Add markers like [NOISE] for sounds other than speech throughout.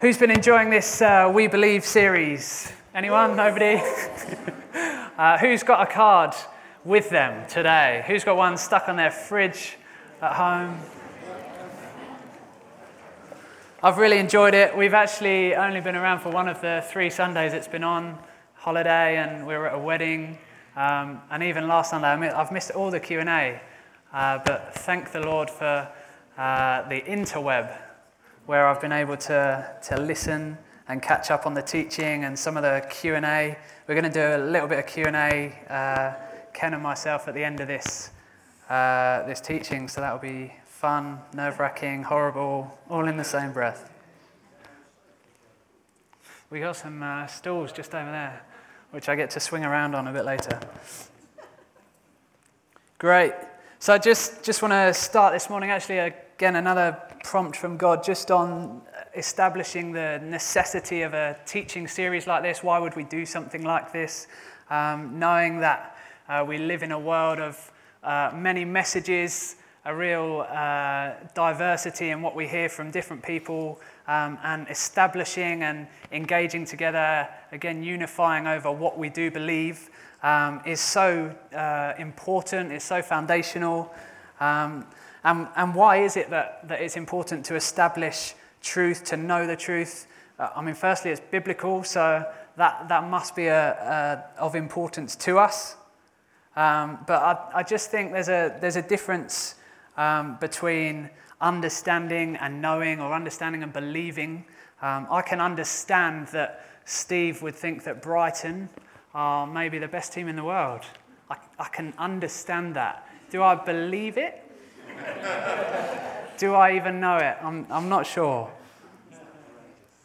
Who's been enjoying this uh, We Believe series? Anyone? Nobody? [LAUGHS] uh, who's got a card with them today? Who's got one stuck on their fridge at home? I've really enjoyed it. We've actually only been around for one of the three Sundays it's been on holiday, and we were at a wedding. Um, and even last Sunday, I've missed all the Q&A. Uh, but thank the Lord for uh, the interweb where I've been able to, to listen and catch up on the teaching and some of the Q&A. We're going to do a little bit of Q&A, uh, Ken and myself, at the end of this, uh, this teaching, so that'll be fun, nerve-wracking, horrible, all in the same breath. We got some uh, stools just over there, which I get to swing around on a bit later. Great. So I just, just want to start this morning, actually, again, another prompt from God just on establishing the necessity of a teaching series like this. Why would we do something like this? Um, knowing that uh, we live in a world of uh, many messages, a real uh, diversity in what we hear from different people, um, and establishing and engaging together, again, unifying over what we do believe, um, is so uh, important, is so foundational. Um, and, and why is it that, that it's important to establish truth, to know the truth? Uh, I mean, firstly, it's biblical, so that, that must be a, a of importance to us. Um, but I, I, just think there's a, there's a difference um, between understanding and knowing, or understanding and believing. Um, I can understand that Steve would think that Brighton are maybe the best team in the world. I, I can understand that. Do I believe it? Do I even know it? I'm, I'm not sure.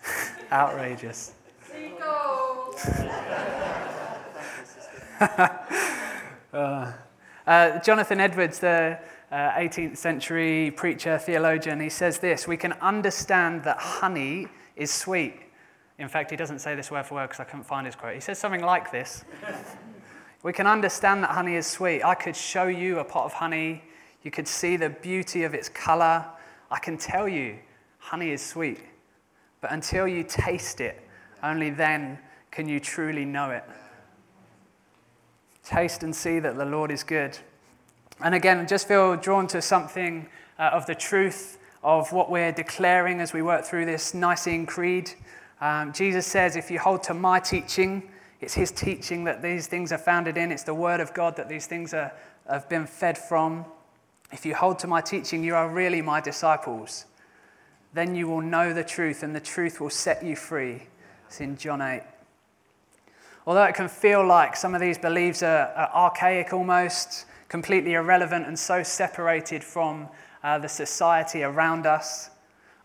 [LAUGHS] Outrageous. [LAUGHS] uh, uh, Jonathan Edwards, the uh, 18th century preacher, theologian, he says this We can understand that honey is sweet. In fact, he doesn't say this word for word because I couldn't find his quote. He says something like this We can understand that honey is sweet. I could show you a pot of honey you could see the beauty of its color. I can tell you, honey is sweet. But until you taste it, only then can you truly know it. Taste and see that the Lord is good. And again, just feel drawn to something uh, of the truth of what we're declaring as we work through this Nicene Creed. Um, Jesus says, if you hold to my teaching, it's his teaching that these things are founded in, it's the word of God that these things are, have been fed from. If you hold to my teaching, you are really my disciples. Then you will know the truth, and the truth will set you free. It's in John 8. Although it can feel like some of these beliefs are, are archaic almost, completely irrelevant, and so separated from uh, the society around us,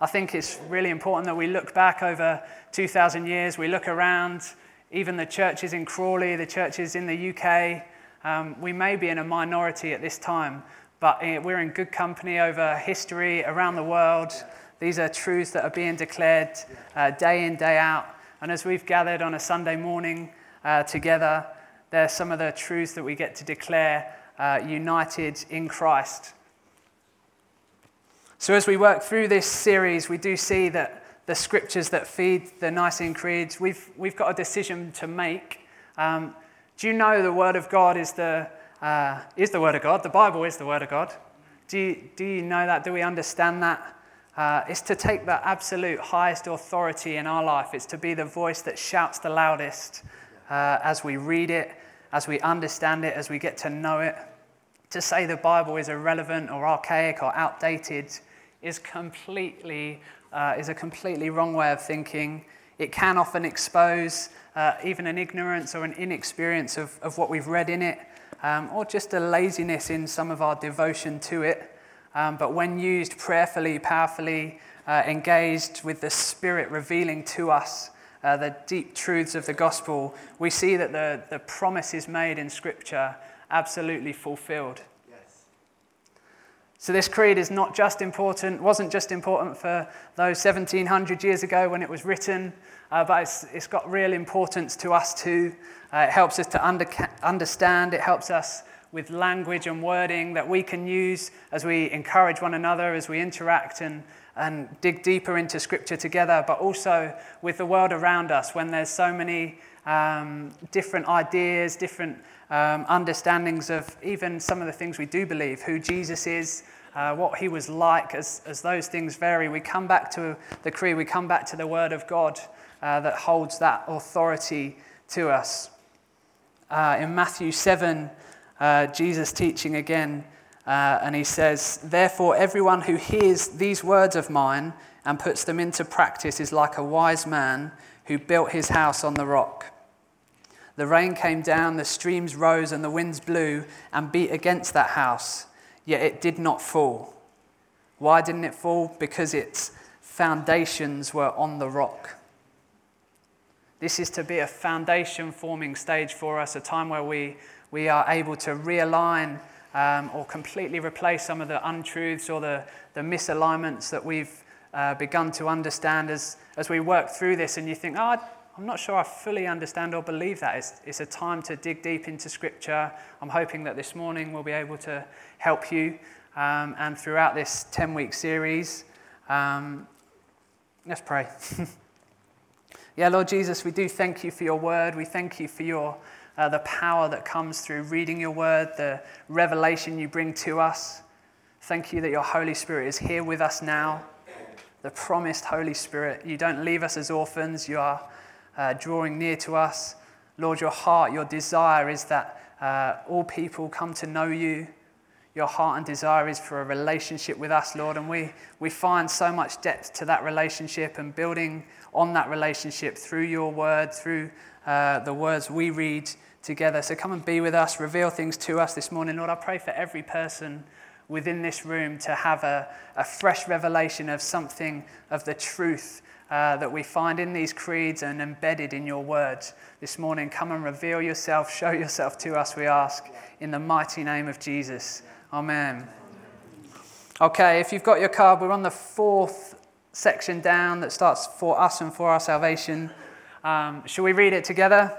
I think it's really important that we look back over 2,000 years, we look around, even the churches in Crawley, the churches in the UK. Um, we may be in a minority at this time, but eh, we're in good company over history around the world. These are truths that are being declared uh, day in, day out. And as we've gathered on a Sunday morning uh, together, they're some of the truths that we get to declare uh, united in Christ. So, as we work through this series, we do see that the scriptures that feed the Nicene Creed, we've, we've got a decision to make. Um, do you know the Word of God is the uh, is the Word of God. The Bible is the Word of God. Do you, do you know that? Do we understand that? Uh, it's to take the absolute highest authority in our life. It's to be the voice that shouts the loudest uh, as we read it, as we understand it, as we get to know it. To say the Bible is irrelevant or archaic or outdated is completely uh, is a completely wrong way of thinking. It can often expose uh, even an ignorance or an inexperience of, of what we've read in it um, or just a laziness in some of our devotion to it. Um, but when used prayerfully, powerfully, uh, engaged with the Spirit revealing to us uh, the deep truths of the gospel, we see that the, the promises made in Scripture absolutely fulfilled. Yes. So this creed is not just important, wasn't just important for those 1700 years ago when it was written, uh, but it's, it's got real importance to us too. Uh, it helps us to under, understand, it helps us with language and wording that we can use as we encourage one another, as we interact and and dig deeper into Scripture together, but also with the world around us when there's so many um, different ideas, different um, understandings of even some of the things we do believe, who Jesus is, uh, what he was like, as, as those things vary. We come back to the Creed, we come back to the Word of God uh, that holds that authority to us. Uh, in Matthew 7, uh, Jesus teaching again, uh, and he says, Therefore, everyone who hears these words of mine and puts them into practice is like a wise man who built his house on the rock. The rain came down, the streams rose, and the winds blew and beat against that house, yet it did not fall. Why didn't it fall? Because its foundations were on the rock. This is to be a foundation forming stage for us, a time where we, we are able to realign um, or completely replace some of the untruths or the, the misalignments that we've uh, begun to understand as, as we work through this. And you think, oh, I'm not sure I fully understand or believe that. It's, it's a time to dig deep into Scripture. I'm hoping that this morning we'll be able to help you. Um, and throughout this 10 week series, um, let's pray. [LAUGHS] Yeah, Lord Jesus, we do thank you for your word. We thank you for your, uh, the power that comes through reading your word, the revelation you bring to us. Thank you that your Holy Spirit is here with us now, the promised Holy Spirit. You don't leave us as orphans, you are uh, drawing near to us. Lord, your heart, your desire is that uh, all people come to know you. Your heart and desire is for a relationship with us, Lord, and we, we find so much depth to that relationship and building on that relationship through your word, through uh, the words we read together. So come and be with us, reveal things to us this morning. Lord, I pray for every person within this room to have a, a fresh revelation of something of the truth uh, that we find in these creeds and embedded in your words this morning. Come and reveal yourself, show yourself to us, we ask, in the mighty name of Jesus. Amen. Okay, if you've got your card, we're on the fourth section down that starts for us and for our salvation. Um, shall we read it together?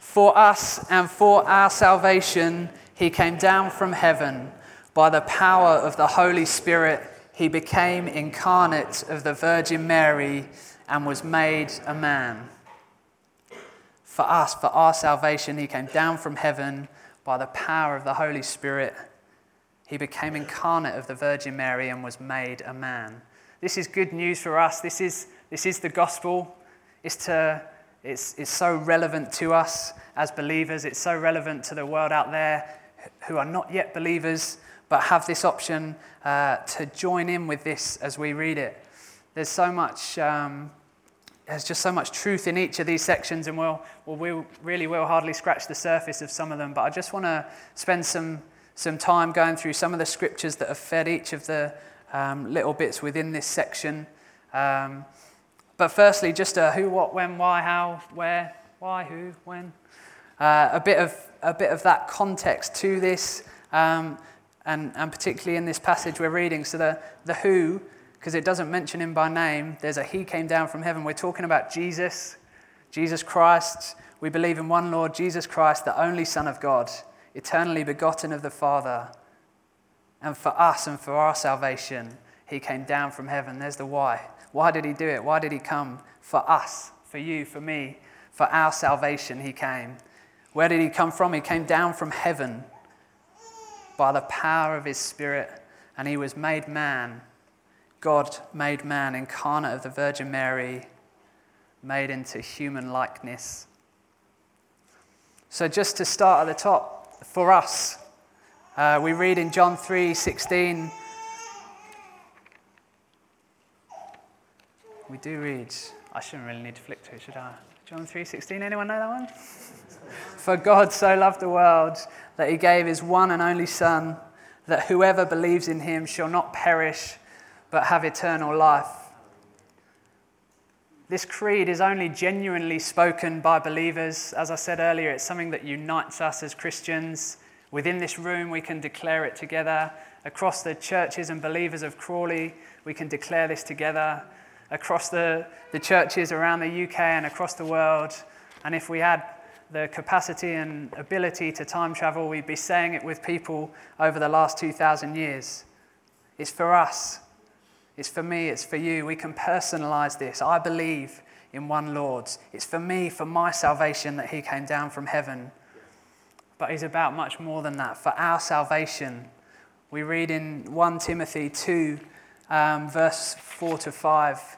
For us and for our salvation, he came down from heaven. By the power of the Holy Spirit, he became incarnate of the Virgin Mary and was made a man. For us, for our salvation, he came down from heaven by the power of the Holy Spirit. He became incarnate of the Virgin Mary and was made a man. This is good news for us. This is, this is the gospel. It's, to, it's, it's so relevant to us as believers. It's so relevant to the world out there who are not yet believers but have this option uh, to join in with this as we read it. There's so much, um, there's just so much truth in each of these sections, and we'll, we'll, we really will hardly scratch the surface of some of them. But I just want to spend some, some time going through some of the scriptures that have fed each of the um, little bits within this section. Um, but firstly, just a who, what, when, why, how, where, why, who, when. Uh, a, bit of, a bit of that context to this, um, and, and particularly in this passage we're reading. So, the, the who, because it doesn't mention him by name, there's a he came down from heaven. We're talking about Jesus, Jesus Christ. We believe in one Lord, Jesus Christ, the only Son of God, eternally begotten of the Father and for us and for our salvation, he came down from heaven. There's the why. Why did he do it? Why did he come? For us, for you, for me, for our salvation, he came. Where did he come from? He came down from heaven by the power of his Spirit, and he was made man. God made man, incarnate of the Virgin Mary, made into human likeness. So, just to start at the top, for us, uh, we read in John 3 16. We do read. I shouldn't really need to flick to it, should I? John 3:16. Anyone know that one? [LAUGHS] For God so loved the world that he gave his one and only son that whoever believes in him shall not perish but have eternal life. This creed is only genuinely spoken by believers. As I said earlier, it's something that unites us as Christians. Within this room, we can declare it together. Across the churches and believers of Crawley, we can declare this together. Across the, the churches around the UK and across the world. And if we had the capacity and ability to time travel, we'd be saying it with people over the last 2,000 years. It's for us. It's for me, it's for you. We can personalize this. I believe in one Lord. It's for me, for my salvation, that He came down from heaven. But He's about much more than that. For our salvation, we read in 1 Timothy 2, um, verse 4 to 5,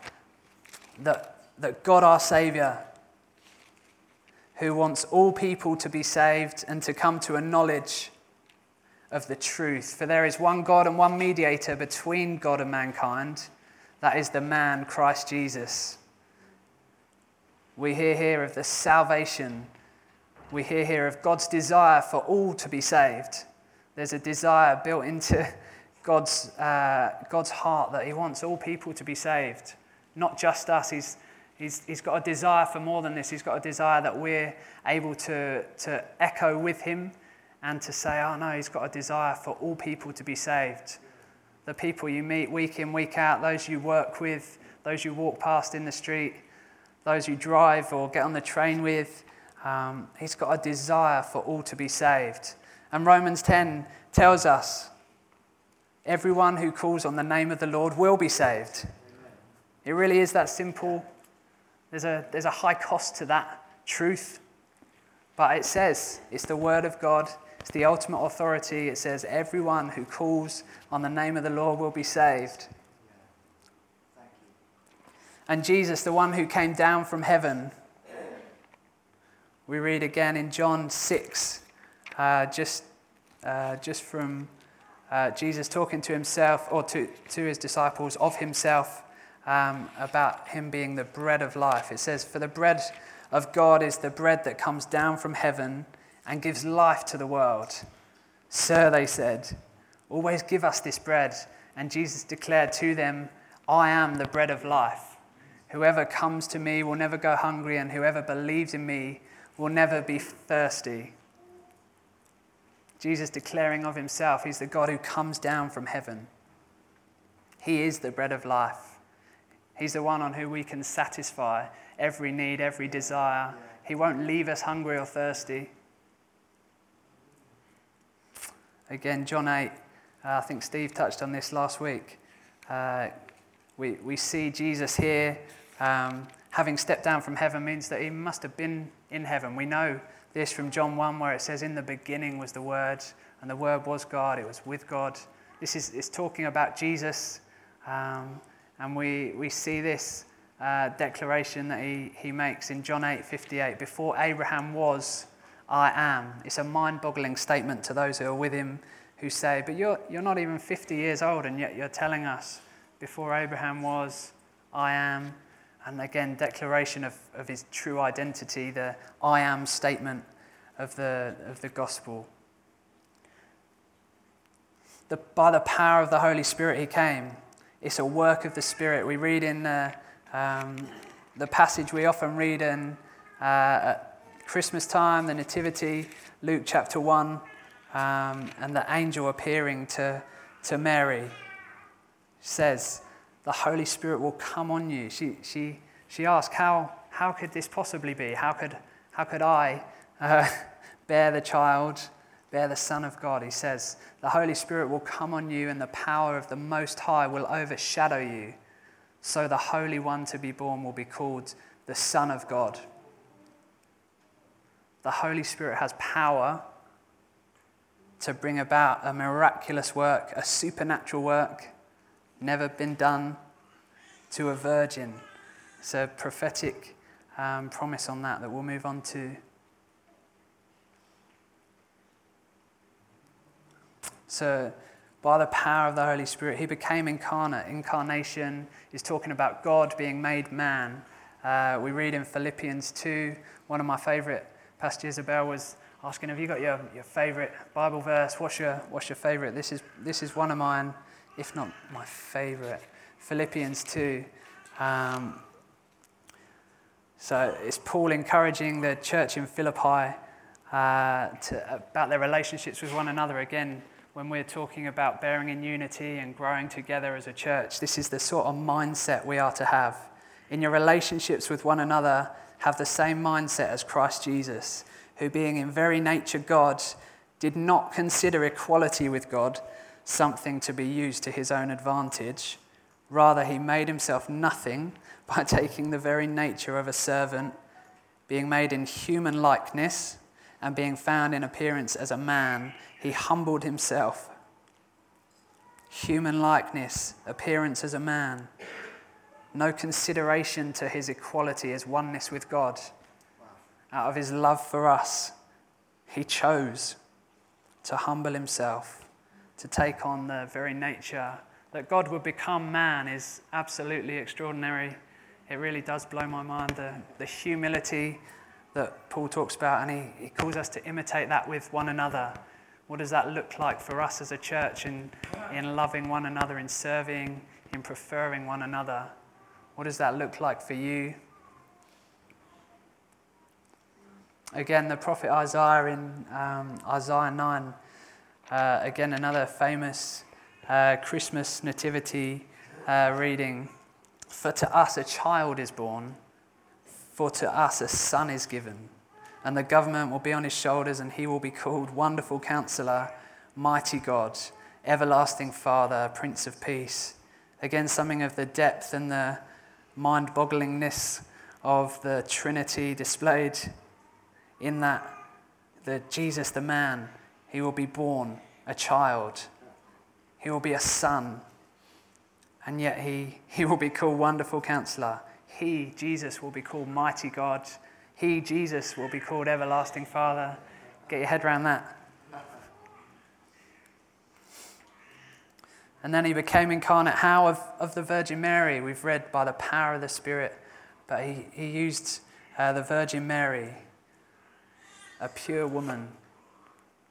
that, that God our Saviour, who wants all people to be saved and to come to a knowledge of the truth. For there is one God and one mediator between God and mankind, that is the man, Christ Jesus. We hear here of the salvation. We hear here of God's desire for all to be saved. There's a desire built into [LAUGHS] God's, uh, God's heart that He wants all people to be saved, not just us. He's, he's, he's got a desire for more than this. He's got a desire that we're able to, to echo with Him and to say, oh no, He's got a desire for all people to be saved. The people you meet week in, week out, those you work with, those you walk past in the street, those you drive or get on the train with. Um, he's got a desire for all to be saved. And Romans 10 tells us everyone who calls on the name of the Lord will be saved. It really is that simple. There's a, there's a high cost to that truth. But it says it's the word of God, it's the ultimate authority. It says everyone who calls on the name of the Lord will be saved. And Jesus, the one who came down from heaven, we read again in John 6, uh, just, uh, just from uh, Jesus talking to himself or to, to his disciples of himself um, about him being the bread of life. It says, For the bread of God is the bread that comes down from heaven and gives life to the world. Sir, they said, always give us this bread. And Jesus declared to them, I am the bread of life. Whoever comes to me will never go hungry, and whoever believes in me will never be thirsty. Jesus declaring of himself, He's the God who comes down from heaven. He is the bread of life. He's the one on whom we can satisfy every need, every desire. He won't leave us hungry or thirsty. Again, John 8, uh, I think Steve touched on this last week. Uh, we, we see Jesus here um, having stepped down from heaven means that he must have been in heaven. We know this from John 1, where it says, In the beginning was the Word, and the Word was God, it was with God. This is it's talking about Jesus, um, and we, we see this uh, declaration that he, he makes in John 8 58 Before Abraham was, I am. It's a mind boggling statement to those who are with him who say, But you're, you're not even 50 years old, and yet you're telling us, Before Abraham was, I am. And again, declaration of, of his true identity, the I am statement of the, of the gospel. The, by the power of the Holy Spirit, he came. It's a work of the Spirit. We read in uh, um, the passage we often read in uh, Christmas time, the Nativity, Luke chapter 1, um, and the angel appearing to, to Mary says, the Holy Spirit will come on you. She, she, she asked, how, how could this possibly be? How could, how could I uh, [LAUGHS] bear the child, bear the Son of God? He says, The Holy Spirit will come on you, and the power of the Most High will overshadow you. So the Holy One to be born will be called the Son of God. The Holy Spirit has power to bring about a miraculous work, a supernatural work never been done to a virgin. It's a prophetic um, promise on that that we'll move on to. So, by the power of the Holy Spirit, he became incarnate. Incarnation is talking about God being made man. Uh, we read in Philippians 2, one of my favorite passages. Isabel was asking, Have you got your, your favorite Bible verse? What's your, what's your favorite? This is, this is one of mine if not my favorite. Philippians 2. Um, so it's Paul encouraging the church in Philippi uh, to, about their relationships with one another. Again, when we're talking about bearing in unity and growing together as a church, this is the sort of mindset we are to have. In your relationships with one another, have the same mindset as Christ Jesus, who, being in very nature God, did not consider equality with God something to be used to his own advantage. Rather, he made himself nothing [LAUGHS] by taking the very nature of a servant, being made in human likeness, and being found in appearance as a man, he humbled himself. Human likeness, appearance as a man. No consideration to his equality as oneness with God. Out of his love for us, he chose to humble himself, to take on the very nature that God would become man is absolutely extraordinary. It really does blow my mind the, the humility that Paul talks about, and he, he calls us to imitate that with one another. What does that look like for us as a church in, in loving one another, in serving, in preferring one another? What does that look like for you? Again, the prophet Isaiah in um, Isaiah 9, uh, again, another famous uh, Christmas nativity uh, reading. For to us a child is born, for to us a son is given, and the government will be on his shoulders, and he will be called Wonderful Counselor, Mighty God, Everlasting Father, Prince of Peace. Again, something of the depth and the mind bogglingness of the Trinity displayed in that the Jesus, the man, he will be born a child he will be a son. And yet he, he will be called Wonderful Counselor. He, Jesus, will be called Mighty God. He, Jesus, will be called Everlasting Father. Get your head around that. And then he became incarnate. How? Of, of the Virgin Mary. We've read by the power of the Spirit. But he, he used uh, the Virgin Mary, a pure woman,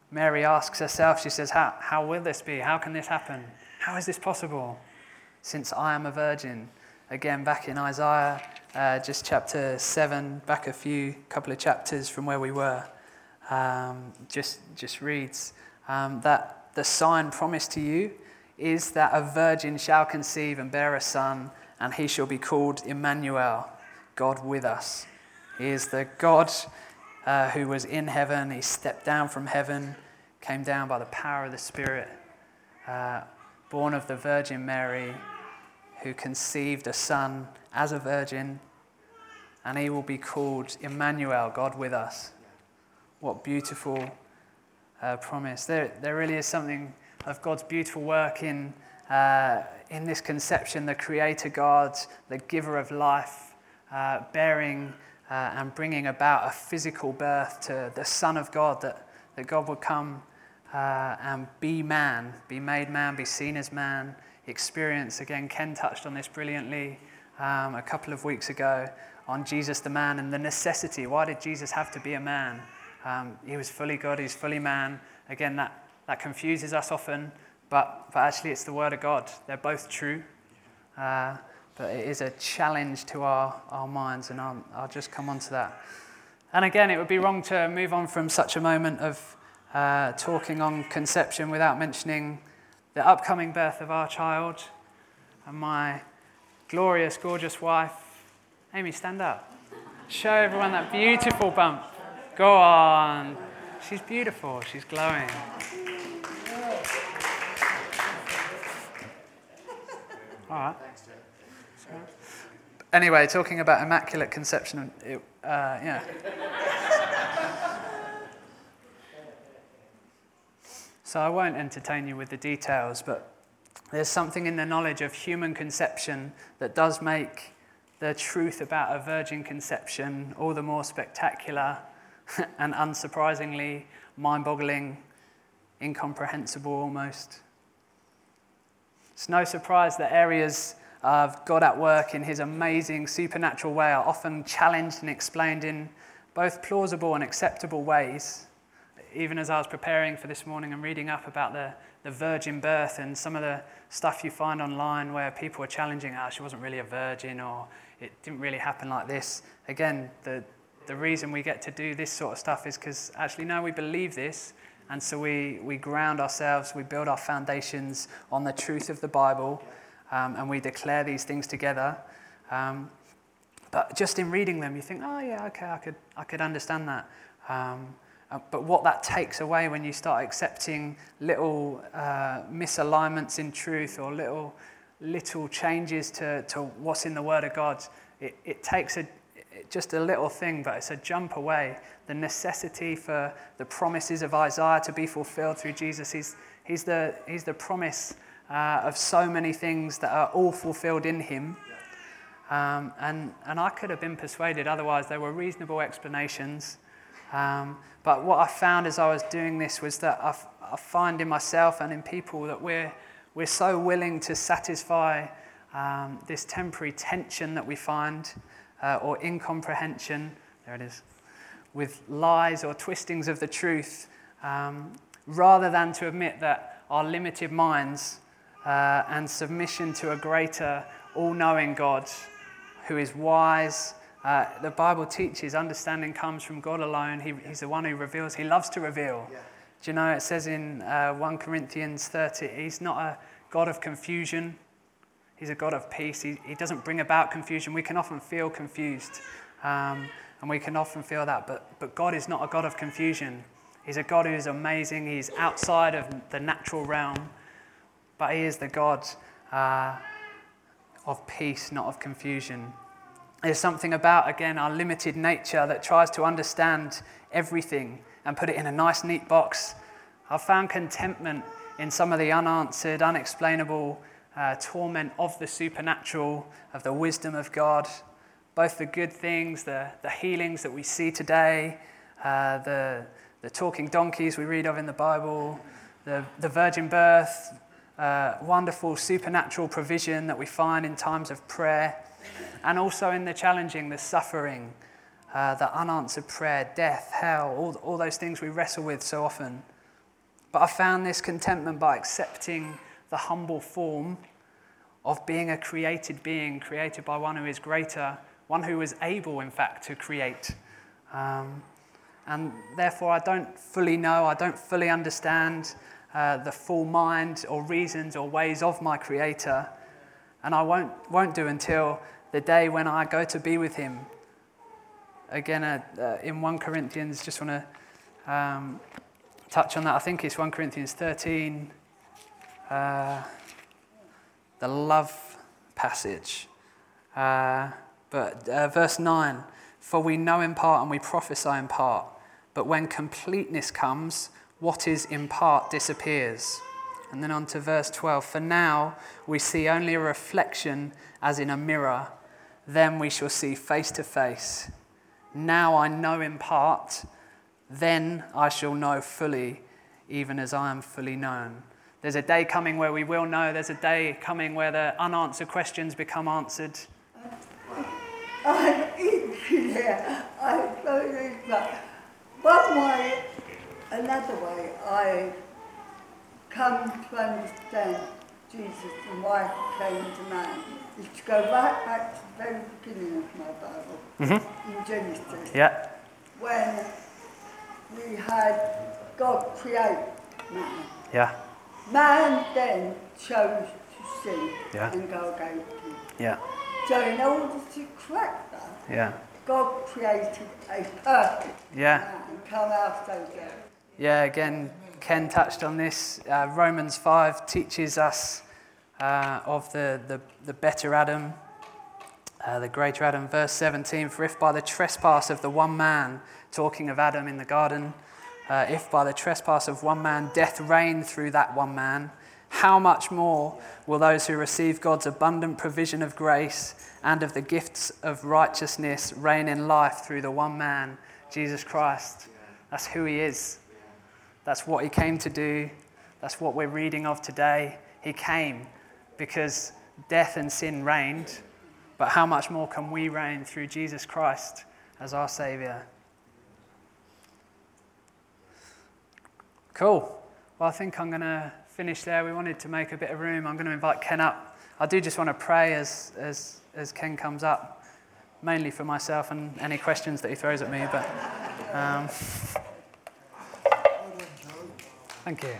Mary asks herself, she says, how, how will this be? How can this happen? How is this possible? Since I am a virgin. Again, back in Isaiah, uh, just chapter 7, back a few couple of chapters from where we were, um, just, just reads um, that the sign promised to you is that a virgin shall conceive and bear a son, and he shall be called Emmanuel, God with us. He is the God uh, who was in heaven. He stepped down from heaven, came down by the power of the Spirit, uh, born of the Virgin Mary, who conceived a son as a virgin, and he will be called Emmanuel, God with us. What beautiful uh, promise. There, there really is something of God's beautiful work in, uh, in this conception the Creator God, the giver of life, uh, bearing uh, and bringing about a physical birth to the Son of God, that, that God would come uh, and be man, be made man, be seen as man, experience. Again, Ken touched on this brilliantly um, a couple of weeks ago on Jesus the man and the necessity. Why did Jesus have to be a man? Um, he was fully God, he's fully man. Again, that, that confuses us often, but, but actually, it's the Word of God. They're both true. Uh, but it is a challenge to our, our minds, and I'll, I'll just come on to that. And again, it would be wrong to move on from such a moment of uh, talking on conception without mentioning the upcoming birth of our child and my glorious, gorgeous wife. Amy, stand up. Show everyone that beautiful bump. Go on. She's beautiful, she's glowing. All right. Anyway, talking about immaculate conception, it, uh, yeah. [LAUGHS] so I won't entertain you with the details, but there's something in the knowledge of human conception that does make the truth about a virgin conception all the more spectacular [LAUGHS] and unsurprisingly mind boggling, incomprehensible almost. It's no surprise that areas of God at work in his amazing supernatural way are often challenged and explained in both plausible and acceptable ways. Even as I was preparing for this morning and reading up about the, the virgin birth and some of the stuff you find online where people are challenging, oh, she wasn't really a virgin or it didn't really happen like this. Again, the, the reason we get to do this sort of stuff is because actually, no, we believe this. And so we, we ground ourselves, we build our foundations on the truth of the Bible um, and we declare these things together. Um, but just in reading them, you think, oh, yeah, okay, I could, I could understand that. Um, uh, but what that takes away when you start accepting little uh, misalignments in truth or little little changes to, to what's in the Word of God. It, it takes a, just a little thing, but it's a jump away. The necessity for the promises of Isaiah to be fulfilled through Jesus. He's, he's, the, he's the promise uh, of so many things that are all fulfilled in Him. Um, and, and I could have been persuaded otherwise. There were reasonable explanations. Um, but what I found as I was doing this was that I, I find in myself and in people that we're, we're so willing to satisfy um, this temporary tension that we find uh, or incomprehension, there it is, with lies or twistings of the truth, um, rather than to admit that our limited minds uh, and submission to a greater, all knowing God who is wise. Uh, the Bible teaches understanding comes from God alone. He, he's the one who reveals, He loves to reveal. Yeah. Do you know it says in uh, 1 Corinthians 30, He's not a God of confusion, He's a God of peace. He, he doesn't bring about confusion. We can often feel confused, um, and we can often feel that, but, but God is not a God of confusion. He's a God who is amazing. He's outside of the natural realm, but He is the God uh, of peace, not of confusion. There's something about, again, our limited nature that tries to understand everything and put it in a nice, neat box. I've found contentment in some of the unanswered, unexplainable uh, torment of the supernatural, of the wisdom of God, both the good things, the, the healings that we see today, uh, the, the talking donkeys we read of in the Bible, the, the virgin birth, uh, wonderful supernatural provision that we find in times of prayer, and also in the challenging, the suffering, uh, the unanswered prayer, death, hell, all, all those things we wrestle with so often. But I found this contentment by accepting the humble form of being a created being, created by one who is greater, one who is able, in fact, to create. Um, and therefore, I don't fully know, I don't fully understand uh, the full mind or reasons or ways of my Creator. And I won't, won't do until the day when I go to be with Him. Again, uh, uh, in 1 Corinthians, just want to um, touch on that. I think it's 1 Corinthians 13, uh, the love passage. Uh, but uh, verse 9 For we know in part and we prophesy in part, but when completeness comes, what is in part disappears. And then on to verse 12 For now we see only a reflection as in a mirror, then we shall see face to face. Now I know in part then I shall know fully, even as I am fully known. There's a day coming where we will know. There's a day coming where the unanswered questions become answered. I yeah, I totally one way, another way, I come to understand Jesus and why he came to man is to go right back to the very beginning of my Bible, mm-hmm. in Genesis. Yeah. When we had God create man. Yeah. Man then chose to sin yeah. and go against him. Yeah. So in order to correct that, yeah. God created a perfect yeah. man come after them. Yeah, again, Ken touched on this. Uh, Romans 5 teaches us uh, of the, the, the better Adam, uh, the greater Adam. Verse 17 For if by the trespass of the one man, talking of Adam in the garden, uh, if by the trespass of one man death reigned through that one man, how much more will those who receive God's abundant provision of grace and of the gifts of righteousness reign in life through the one man, Jesus Christ? That's who he is. That's what he came to do. That's what we're reading of today. He came because death and sin reigned, but how much more can we reign through Jesus Christ as our Savior? Cool. Well, I think I'm going to finish there. We wanted to make a bit of room. I'm going to invite Ken up. I do just want to pray as, as, as Ken comes up, mainly for myself and any questions that he throws at me. But um, thank you.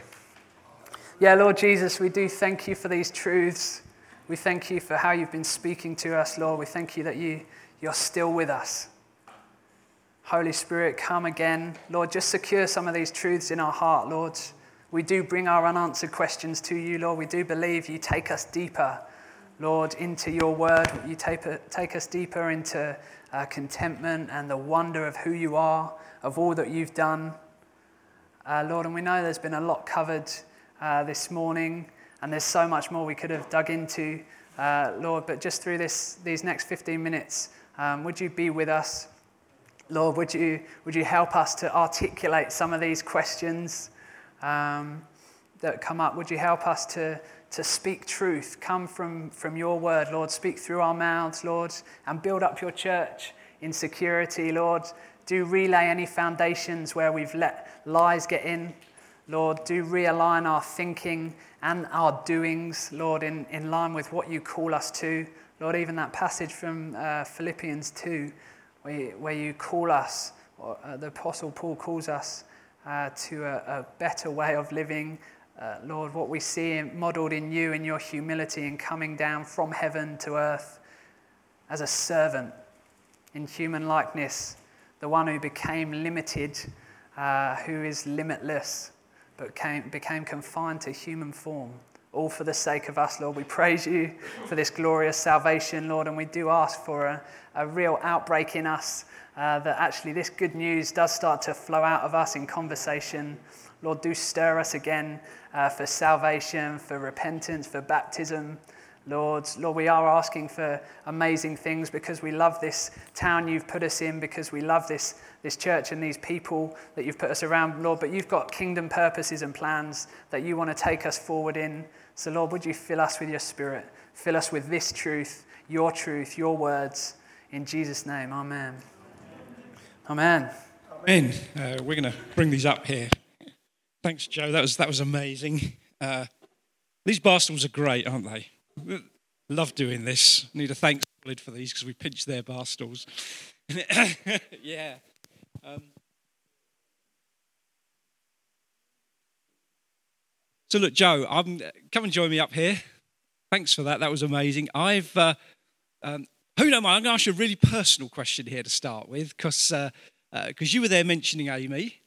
Yeah, Lord Jesus, we do thank you for these truths. We thank you for how you've been speaking to us, Lord. We thank you that you, you're still with us. Holy Spirit, come again. Lord, just secure some of these truths in our heart, Lord. We do bring our unanswered questions to you, Lord. We do believe you take us deeper Lord, into your word. You take, take us deeper into uh, contentment and the wonder of who you are, of all that you've done. Uh, Lord, and we know there's been a lot covered uh, this morning, and there's so much more we could have dug into, uh, Lord, but just through this, these next 15 minutes, um, would you be with us? Lord, would you, would you help us to articulate some of these questions um, that come up? Would you help us to, to speak truth, come from, from your word, Lord? Speak through our mouths, Lord, and build up your church in security, Lord. Do relay any foundations where we've let lies get in. Lord, do realign our thinking and our doings, Lord, in, in line with what you call us to. Lord, even that passage from uh, Philippians 2 where, you call us, or, uh, the Apostle Paul calls us uh, to a, a, better way of living. Uh, Lord, what we see modeled in you in your humility and coming down from heaven to earth as a servant in human likeness, the one who became limited, uh, who is limitless, but came, became confined to human form all for the sake of us, Lord. We praise you for this glorious salvation, Lord, and we do ask for a, a real outbreak in us uh, that actually this good news does start to flow out of us in conversation. Lord, do stir us again uh, for salvation, for repentance, for baptism. Lord, Lord, we are asking for amazing things because we love this town you've put us in, because we love this, this church and these people that you've put us around, Lord. But you've got kingdom purposes and plans that you want to take us forward in. So, Lord, would you fill us with your spirit? Fill us with this truth, your truth, your words. In Jesus' name, amen. Amen. Amen. Uh, we're going to bring these up here. Thanks, Joe. That was, that was amazing. Uh, these barstools are great, aren't they? Love doing this. Need a thanks for these because we pinched their bar stools. [LAUGHS] yeah. Um, so look, Joe, come and join me up here. Thanks for that. That was amazing. I've, uh, um, who mind, I'm going to ask you a really personal question here to start with because uh, uh, you were there mentioning Amy.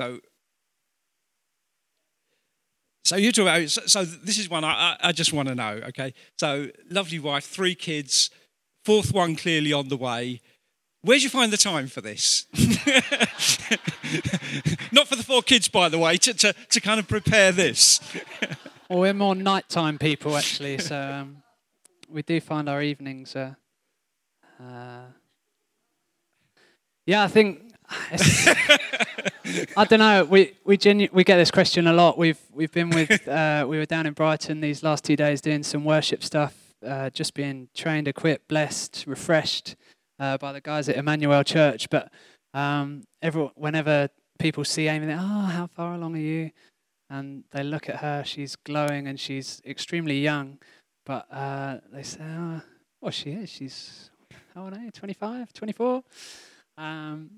So so you talk about so, so this is one I, I just want to know. Okay, so lovely wife, three kids, fourth one clearly on the way. Where'd you find the time for this? [LAUGHS] Not for the four kids, by the way, to, to, to kind of prepare this. [LAUGHS] well, we're more nighttime people, actually, so um, we do find our evenings. Uh, uh, yeah, I think [LAUGHS] I don't know. We we genu- we get this question a lot. We've we've been with uh, we were down in Brighton these last two days doing some worship stuff. Uh, just being trained, equipped, blessed, refreshed uh, by the guys at Emmanuel Church. But um, every, whenever people see Amy, they're, oh, how far along are you? And they look at her. She's glowing and she's extremely young. But uh, they say, oh, well, she is. She's how old are you? 25, 24. Um,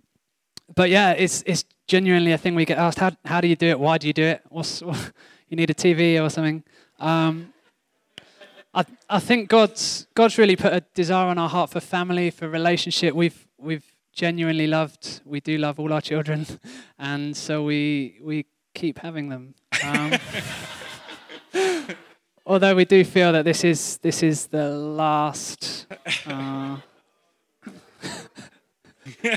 but yeah, it's it's genuinely a thing we get asked. How how do you do it? Why do you do it? What's what, [LAUGHS] you need a TV or something? Um, I I think God's God's really put a desire on our heart for family, for relationship. We've we've genuinely loved. We do love all our children, [LAUGHS] and so we we keep having them. Um, [LAUGHS] although we do feel that this is this is the last. Uh, yeah.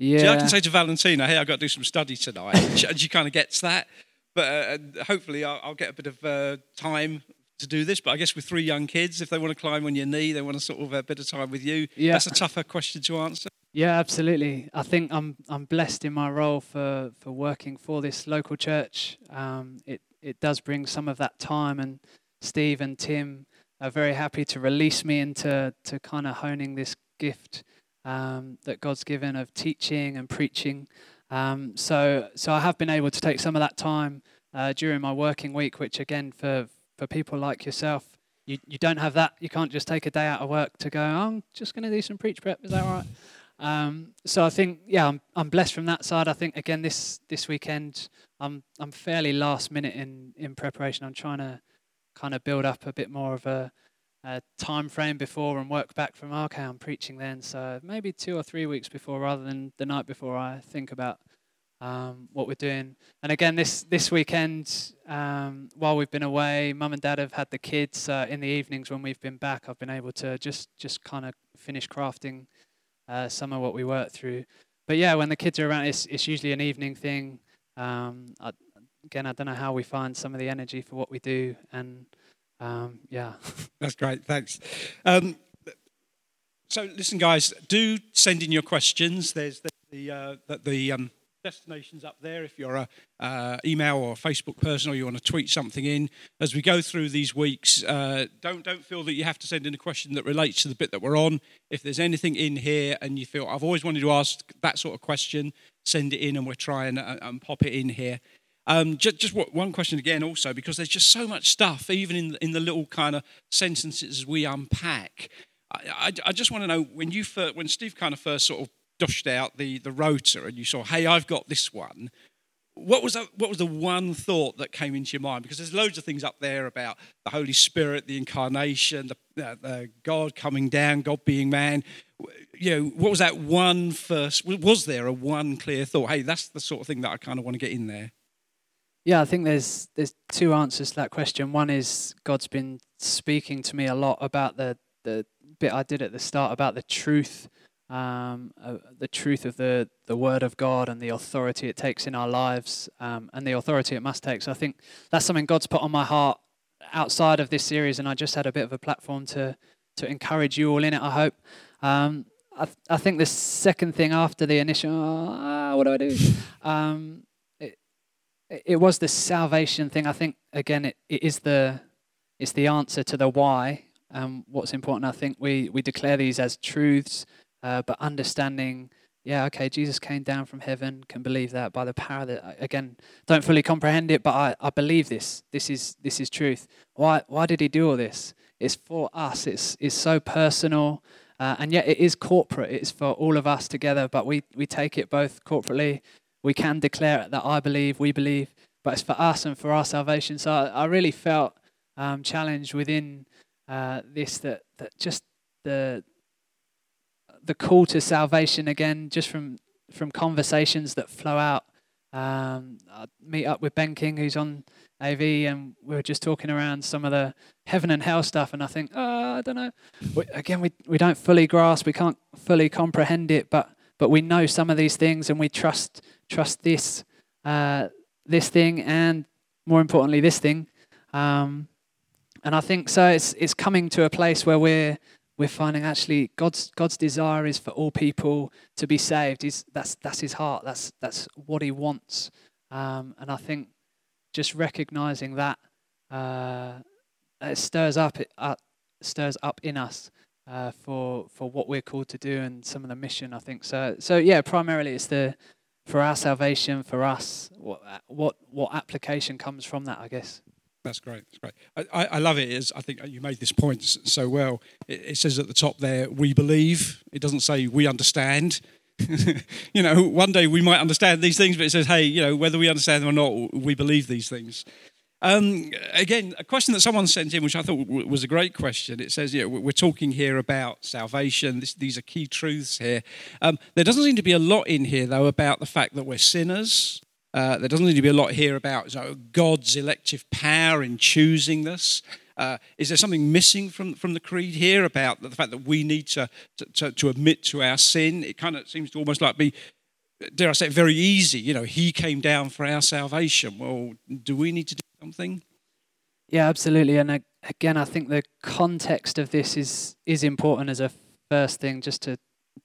[LAUGHS] See, I can say to Valentina, hey, I've got to do some study tonight. and she kind of gets that. But uh, hopefully, I'll, I'll, get a bit of uh, time to do this. But I guess with three young kids, if they want to climb on your knee, they want to sort of have a bit of time with you. Yeah. That's a tougher question to answer. Yeah, absolutely. I think I'm I'm blessed in my role for, for working for this local church. Um, it it does bring some of that time, and Steve and Tim are very happy to release me into to kind of honing this gift um, that God's given of teaching and preaching. Um, so, so I have been able to take some of that time uh, during my working week, which again, for for people like yourself, you, you don't have that. You can't just take a day out of work to go. Oh, I'm just going to do some preach prep. Is that right? [LAUGHS] Um, so I think, yeah, I'm I'm blessed from that side. I think again this this weekend, I'm I'm fairly last minute in in preparation. I'm trying to kind of build up a bit more of a uh, time frame before and work back from okay i'm preaching then so maybe two or three weeks before rather than the night before i think about um, what we're doing. And again, this this weekend, um, while we've been away, Mum and Dad have had the kids. Uh, in the evenings when we've been back, I've been able to just just kind of finish crafting uh, some of what we worked through. But yeah, when the kids are around, it's it's usually an evening thing. Um, I, again, I don't know how we find some of the energy for what we do, and um, yeah. [LAUGHS] That's great. Thanks. Um, so, listen, guys, do send in your questions. There's the the, uh, the, um, destinations up there if you're a uh, email or a Facebook person or you want to tweet something in. As we go through these weeks, uh, don't don't feel that you have to send in a question that relates to the bit that we're on. If there's anything in here and you feel I've always wanted to ask that sort of question, send it in and we'll try and, uh, and pop it in here. Um, just, just one question again, also, because there's just so much stuff, even in, in the little kind of sentences we unpack. I, I, I just want to know when you first, when Steve kind of first sort of dushed out the, the rota and you saw, hey, I've got this one. What was, that, what was the one thought that came into your mind? Because there's loads of things up there about the Holy Spirit, the incarnation, the, uh, the God coming down, God being man. You know, what was that one first? Was there a one clear thought? Hey, that's the sort of thing that I kind of want to get in there. Yeah, I think there's there's two answers to that question. One is God's been speaking to me a lot about the the bit I did at the start about the truth um, uh, the truth of the, the Word of God and the authority it takes in our lives um, and the authority it must take. So I think that's something God's put on my heart outside of this series, and I just had a bit of a platform to to encourage you all in it. I hope. Um, I, th- I think the second thing after the initial, oh, what do I do? Um, it, it was the salvation thing. I think again, it, it is the it's the answer to the why. Um, what's important. I think we we declare these as truths uh, but understanding, yeah, okay, Jesus came down from heaven, can believe that by the power that, again, don't fully comprehend it, but I, I believe this. This is, this is truth. Why, why did he do all this? It's for us, it's, it's so personal. Uh, and yet it is corporate. It's for all of us together, but we, we take it both corporately. We can declare that I believe, we believe, but it's for us and for our salvation. So I, I really felt um, challenged within uh, this that, that just the, the call to salvation again, just from from conversations that flow out. Um, I meet up with Ben King, who's on AV, and we were just talking around some of the heaven and hell stuff, and I think, oh, I don't know. We, again, we we don't fully grasp, we can't fully comprehend it, but but we know some of these things, and we trust trust this uh, this thing, and more importantly, this thing. Um, and I think so. It's it's coming to a place where we're we're finding actually God's God's desire is for all people to be saved. He's, that's that's his heart. That's that's what he wants. Um, and I think just recognizing that uh, it stirs up it uh, stirs up in us uh, for for what we're called to do and some of the mission. I think so. So yeah, primarily it's the for our salvation for us. What what what application comes from that? I guess. That's great. That's great. I, I love it. Is I think you made this point so well. It, it says at the top there, "We believe." It doesn't say we understand. [LAUGHS] you know, one day we might understand these things, but it says, "Hey, you know, whether we understand them or not, we believe these things." Um, again, a question that someone sent in, which I thought was a great question. It says, you know, we're talking here about salvation. This, these are key truths here. Um, there doesn't seem to be a lot in here, though, about the fact that we're sinners, uh, there doesn't need to be a lot here about God's elective power in choosing this. Uh, is there something missing from, from the creed here about the fact that we need to, to, to admit to our sin? It kind of seems to almost like be, dare I say, very easy. You know, He came down for our salvation. Well, do we need to do something? Yeah, absolutely. And again, I think the context of this is is important as a first thing, just to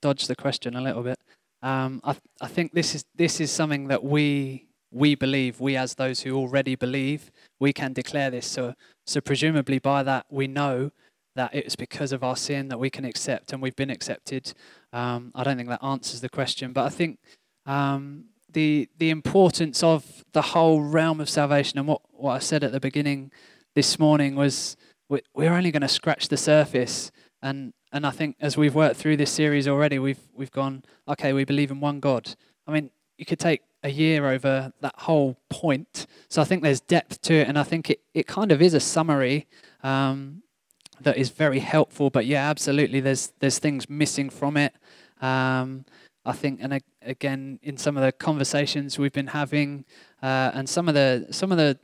dodge the question a little bit. Um, I, I think this is this is something that we we believe. We, as those who already believe, we can declare this. So, so presumably by that we know that it's because of our sin that we can accept and we've been accepted. Um, I don't think that answers the question, but I think um, the the importance of the whole realm of salvation and what, what I said at the beginning this morning was we, we're only going to scratch the surface and and I think as we've worked through this series already, we've we've gone, okay, we believe in one God. I mean, you could take a year over that whole point. So I think there's depth to it, and I think it, it kind of is a summary um, that is very helpful. But yeah, absolutely, there's there's things missing from it. Um, I think, and again, in some of the conversations we've been having, uh, and some of the some of the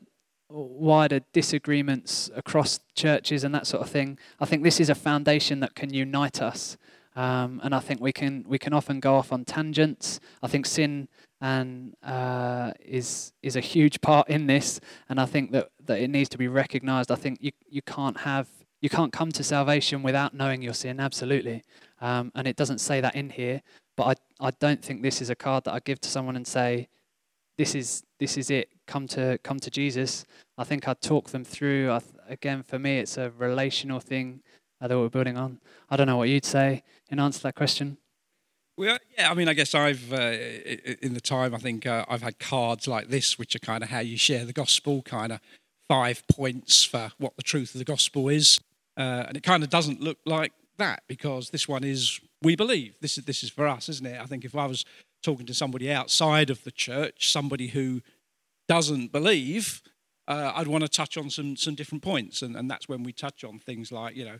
wider disagreements across churches and that sort of thing, I think this is a foundation that can unite us. Um, and I think we can we can often go off on tangents. I think sin and uh, is is a huge part in this, and I think that, that it needs to be recognised. I think you you can't have you can't come to salvation without knowing your sin. Absolutely, um, and it doesn't say that in here. But I I don't think this is a card that I give to someone and say, this is this is it. Come to come to Jesus. I think I talk them through. I, again, for me, it's a relational thing that we're building on. I don't know what you'd say in answer to that question. Well, yeah, I mean, I guess I've, uh, in the time, I think uh, I've had cards like this, which are kind of how you share the gospel, kind of five points for what the truth of the gospel is. Uh, and it kind of doesn't look like that because this one is we believe. This is, this is for us, isn't it? I think if I was talking to somebody outside of the church, somebody who doesn't believe, uh, I'd want to touch on some, some different points. And, and that's when we touch on things like, you know,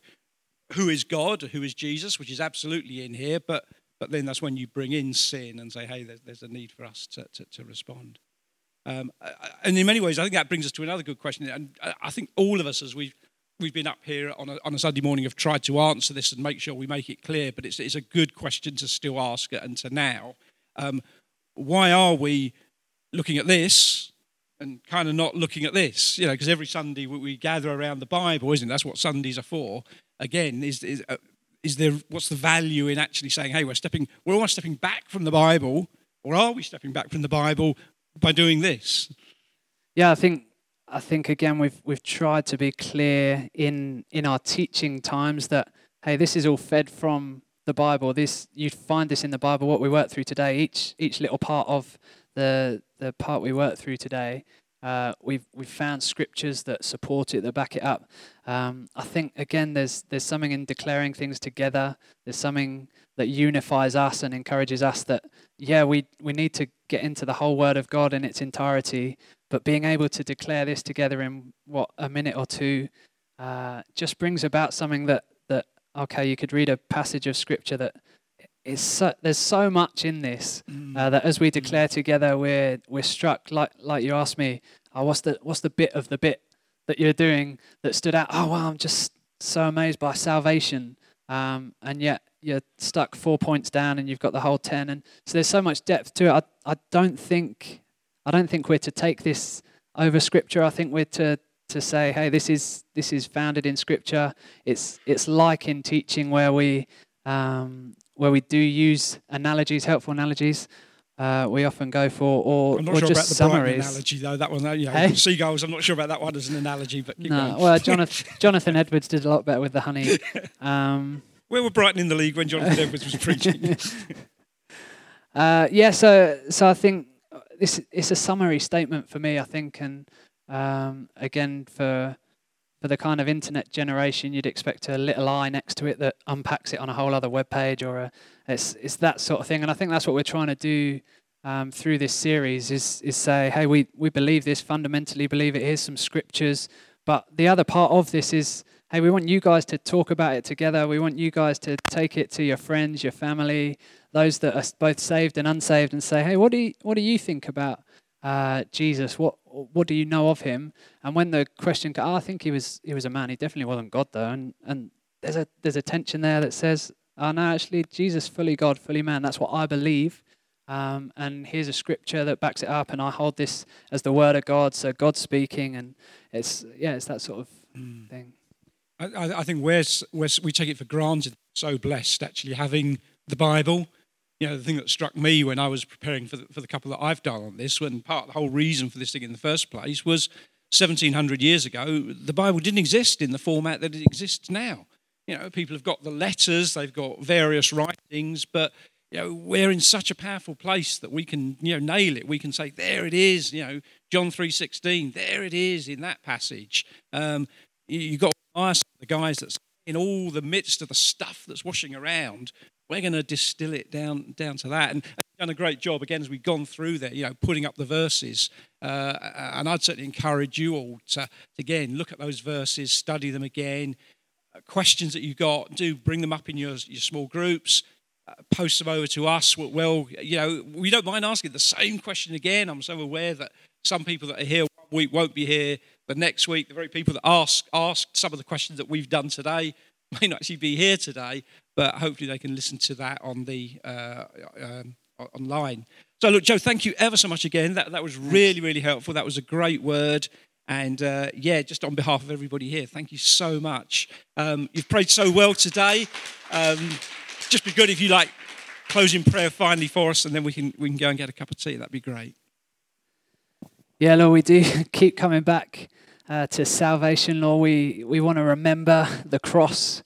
who is God, who is Jesus, which is absolutely in here, but, but then that's when you bring in sin and say, hey, there's, there's a need for us to, to, to respond. Um, and in many ways, I think that brings us to another good question. And I think all of us, as we've, we've been up here on a, on a Sunday morning, have tried to answer this and make sure we make it clear, but it's, it's a good question to still ask and to now. Um, why are we looking at this and kind of not looking at this? You know, because every Sunday we, we gather around the Bible, isn't it? That's what Sundays are for again, is, is, uh, is there, what's the value in actually saying, hey, we're stepping, we're almost stepping back from the Bible, or are we stepping back from the Bible by doing this? Yeah, I think I think again we've we've tried to be clear in in our teaching times that hey, this is all fed from the Bible. This you find this in the Bible. What we work through today, each each little part of the the part we work through today uh, we've we've found scriptures that support it, that back it up. Um, I think again, there's there's something in declaring things together. There's something that unifies us and encourages us that yeah, we we need to get into the whole Word of God in its entirety. But being able to declare this together in what a minute or two uh, just brings about something that that okay, you could read a passage of scripture that is so, there's so much in this uh, mm. that as we mm. declare together, we're we're struck. Like like you asked me, oh, what's the what's the bit of the bit that you're doing that stood out? Oh wow, I'm just so amazed by salvation, um, and yet you're stuck four points down, and you've got the whole ten, and so there's so much depth to it. I I don't think I don't think we're to take this over Scripture. I think we're to to say, hey, this is this is founded in Scripture. It's it's like in teaching where we um, where we do use analogies, helpful analogies. Uh, we often go for or, I'm not or sure just about the summaries. analogy though. That one, you know, hey? seagulls. I'm not sure about that one as an analogy, but no. Well, Jonathan, [LAUGHS] [LAUGHS] Jonathan Edwards did a lot better with the honey. [LAUGHS] Um, Where were Brighton in the league when Jonathan Edwards was preaching? uh, yeah, so so I think this it's a summary statement for me. I think, and um, again for for the kind of internet generation, you'd expect a little eye next to it that unpacks it on a whole other web page, or a, it's it's that sort of thing. And I think that's what we're trying to do um, through this series is is say, hey, we we believe this fundamentally, believe it. Here's some scriptures, but the other part of this is, hey, we want you guys to talk about it together. We want you guys to take it to your friends, your family, those that are both saved and unsaved, and say, hey, what do you, what do you think about uh, Jesus? What what do you know of him? And when the question, oh, I think he was he was a man. He definitely wasn't God though. And and there's a there's a tension there that says, oh no, actually Jesus fully God, fully man. That's what I believe. Um, and here's a scripture that backs it up, and I hold this as the word of God. So God's speaking, and it's yeah, it's that sort of mm. thing. I, I think we're, we're, we take it for granted. So blessed actually having the Bible you know, the thing that struck me when I was preparing for the, for the couple that I've done on this, when part of the whole reason for this thing in the first place was 1700 years ago, the Bible didn't exist in the format that it exists now. You know, people have got the letters, they've got various writings, but you know, we're in such a powerful place that we can, you know, nail it. We can say, there it is, you know, John 3.16, there it is in that passage. Um, you've got to ask the guys that's in all the midst of the stuff that's washing around, we're going to distill it down down to that. And, and done a great job again as we've gone through there, you know, putting up the verses. Uh, and I'd certainly encourage you all to, again look at those verses, study them again. Uh, questions that you've got, do bring them up in your, your small groups. uh, post them over to us, well, you know, we don't mind asking the same question again. I'm so aware that some people that are here one week won't be here the next week. The very people that ask asked some of the questions that we've done today [LAUGHS] may not actually be here today, but hopefully they can listen to that on the uh, um, online. So, look, Joe, thank you ever so much again. That that was really really helpful. That was a great word. And uh, yeah, just on behalf of everybody here, thank you so much. Um, you've prayed so well today. Um, just be good if you like closing prayer finally for us, and then we can we can go and get a cup of tea. That'd be great. Yeah, Lord, we do [LAUGHS] keep coming back uh, to salvation, Lord. We we want to remember the cross,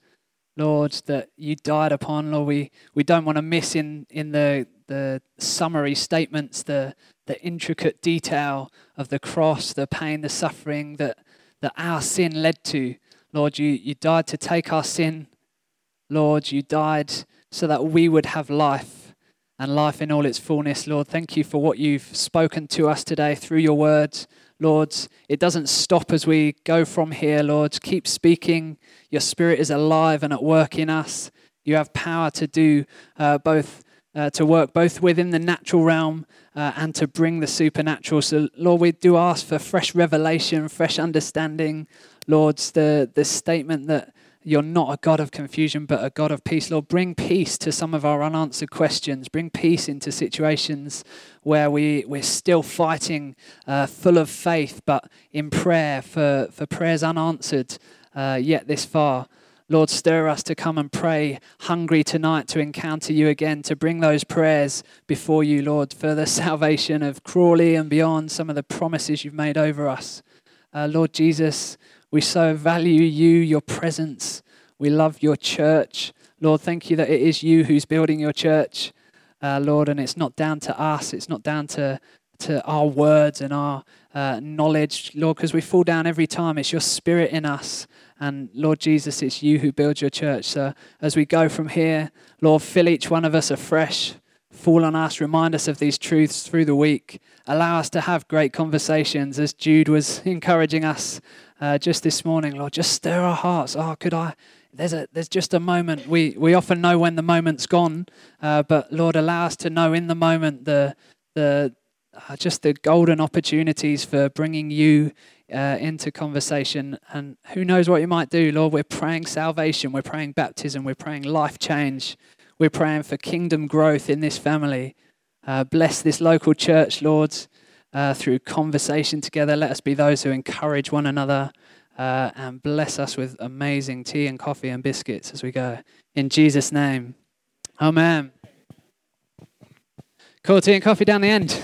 Lord, that you died upon, Lord. We we don't want to miss in in the the summary statements the the intricate detail of the cross, the pain, the suffering that, that our sin led to. Lord, you, you died to take our sin. Lord, you died so that we would have life and life in all its fullness. Lord, thank you for what you've spoken to us today through your words. Lord, it doesn't stop as we go from here, Lord. Keep speaking. Your spirit is alive and at work in us. You have power to do uh, both uh, to work both within the natural realm uh, and to bring the supernatural. So, Lord, we do ask for fresh revelation, fresh understanding. Lord, the, the statement that you're not a God of confusion, but a God of peace. Lord, bring peace to some of our unanswered questions. Bring peace into situations where we, we're still fighting, uh, full of faith, but in prayer for, for prayers unanswered uh, yet this far. Lord, stir us to come and pray hungry tonight to encounter you again, to bring those prayers before you, Lord, for the [LAUGHS] salvation of Crawley and beyond, some of the promises you've made over us. Uh, Lord Jesus, we so value you, your presence. We love your church. Lord, thank you that it is you who's building your church, uh, Lord, and it's not down to us, it's not down to, to our words and our uh, knowledge, Lord, because we fall down every time. It's your spirit in us and Lord Jesus, it's you who build your church. So as we go from here, Lord, fill each one of us afresh. Fall on us, remind us of these truths through the week. Allow us to have great conversations as Jude was [LAUGHS] encouraging us uh, just this morning. Lord, just stir our hearts. Oh, could I? There's, a, there's just a moment. We, we often know when the moment's gone, uh, but Lord, allow us to know in the moment the, the, uh, just the golden opportunities for bringing you uh, into conversation. And who knows what you might do, Lord? We're praying salvation, we're praying baptism, we're praying life change, we're praying for kingdom growth in this family. Uh, bless this local church, Lord, uh, through conversation together. Let us be those who encourage one another. Uh, and bless us with amazing tea and coffee and biscuits as we go. In Jesus' name. Amen. Cool tea and coffee down the end.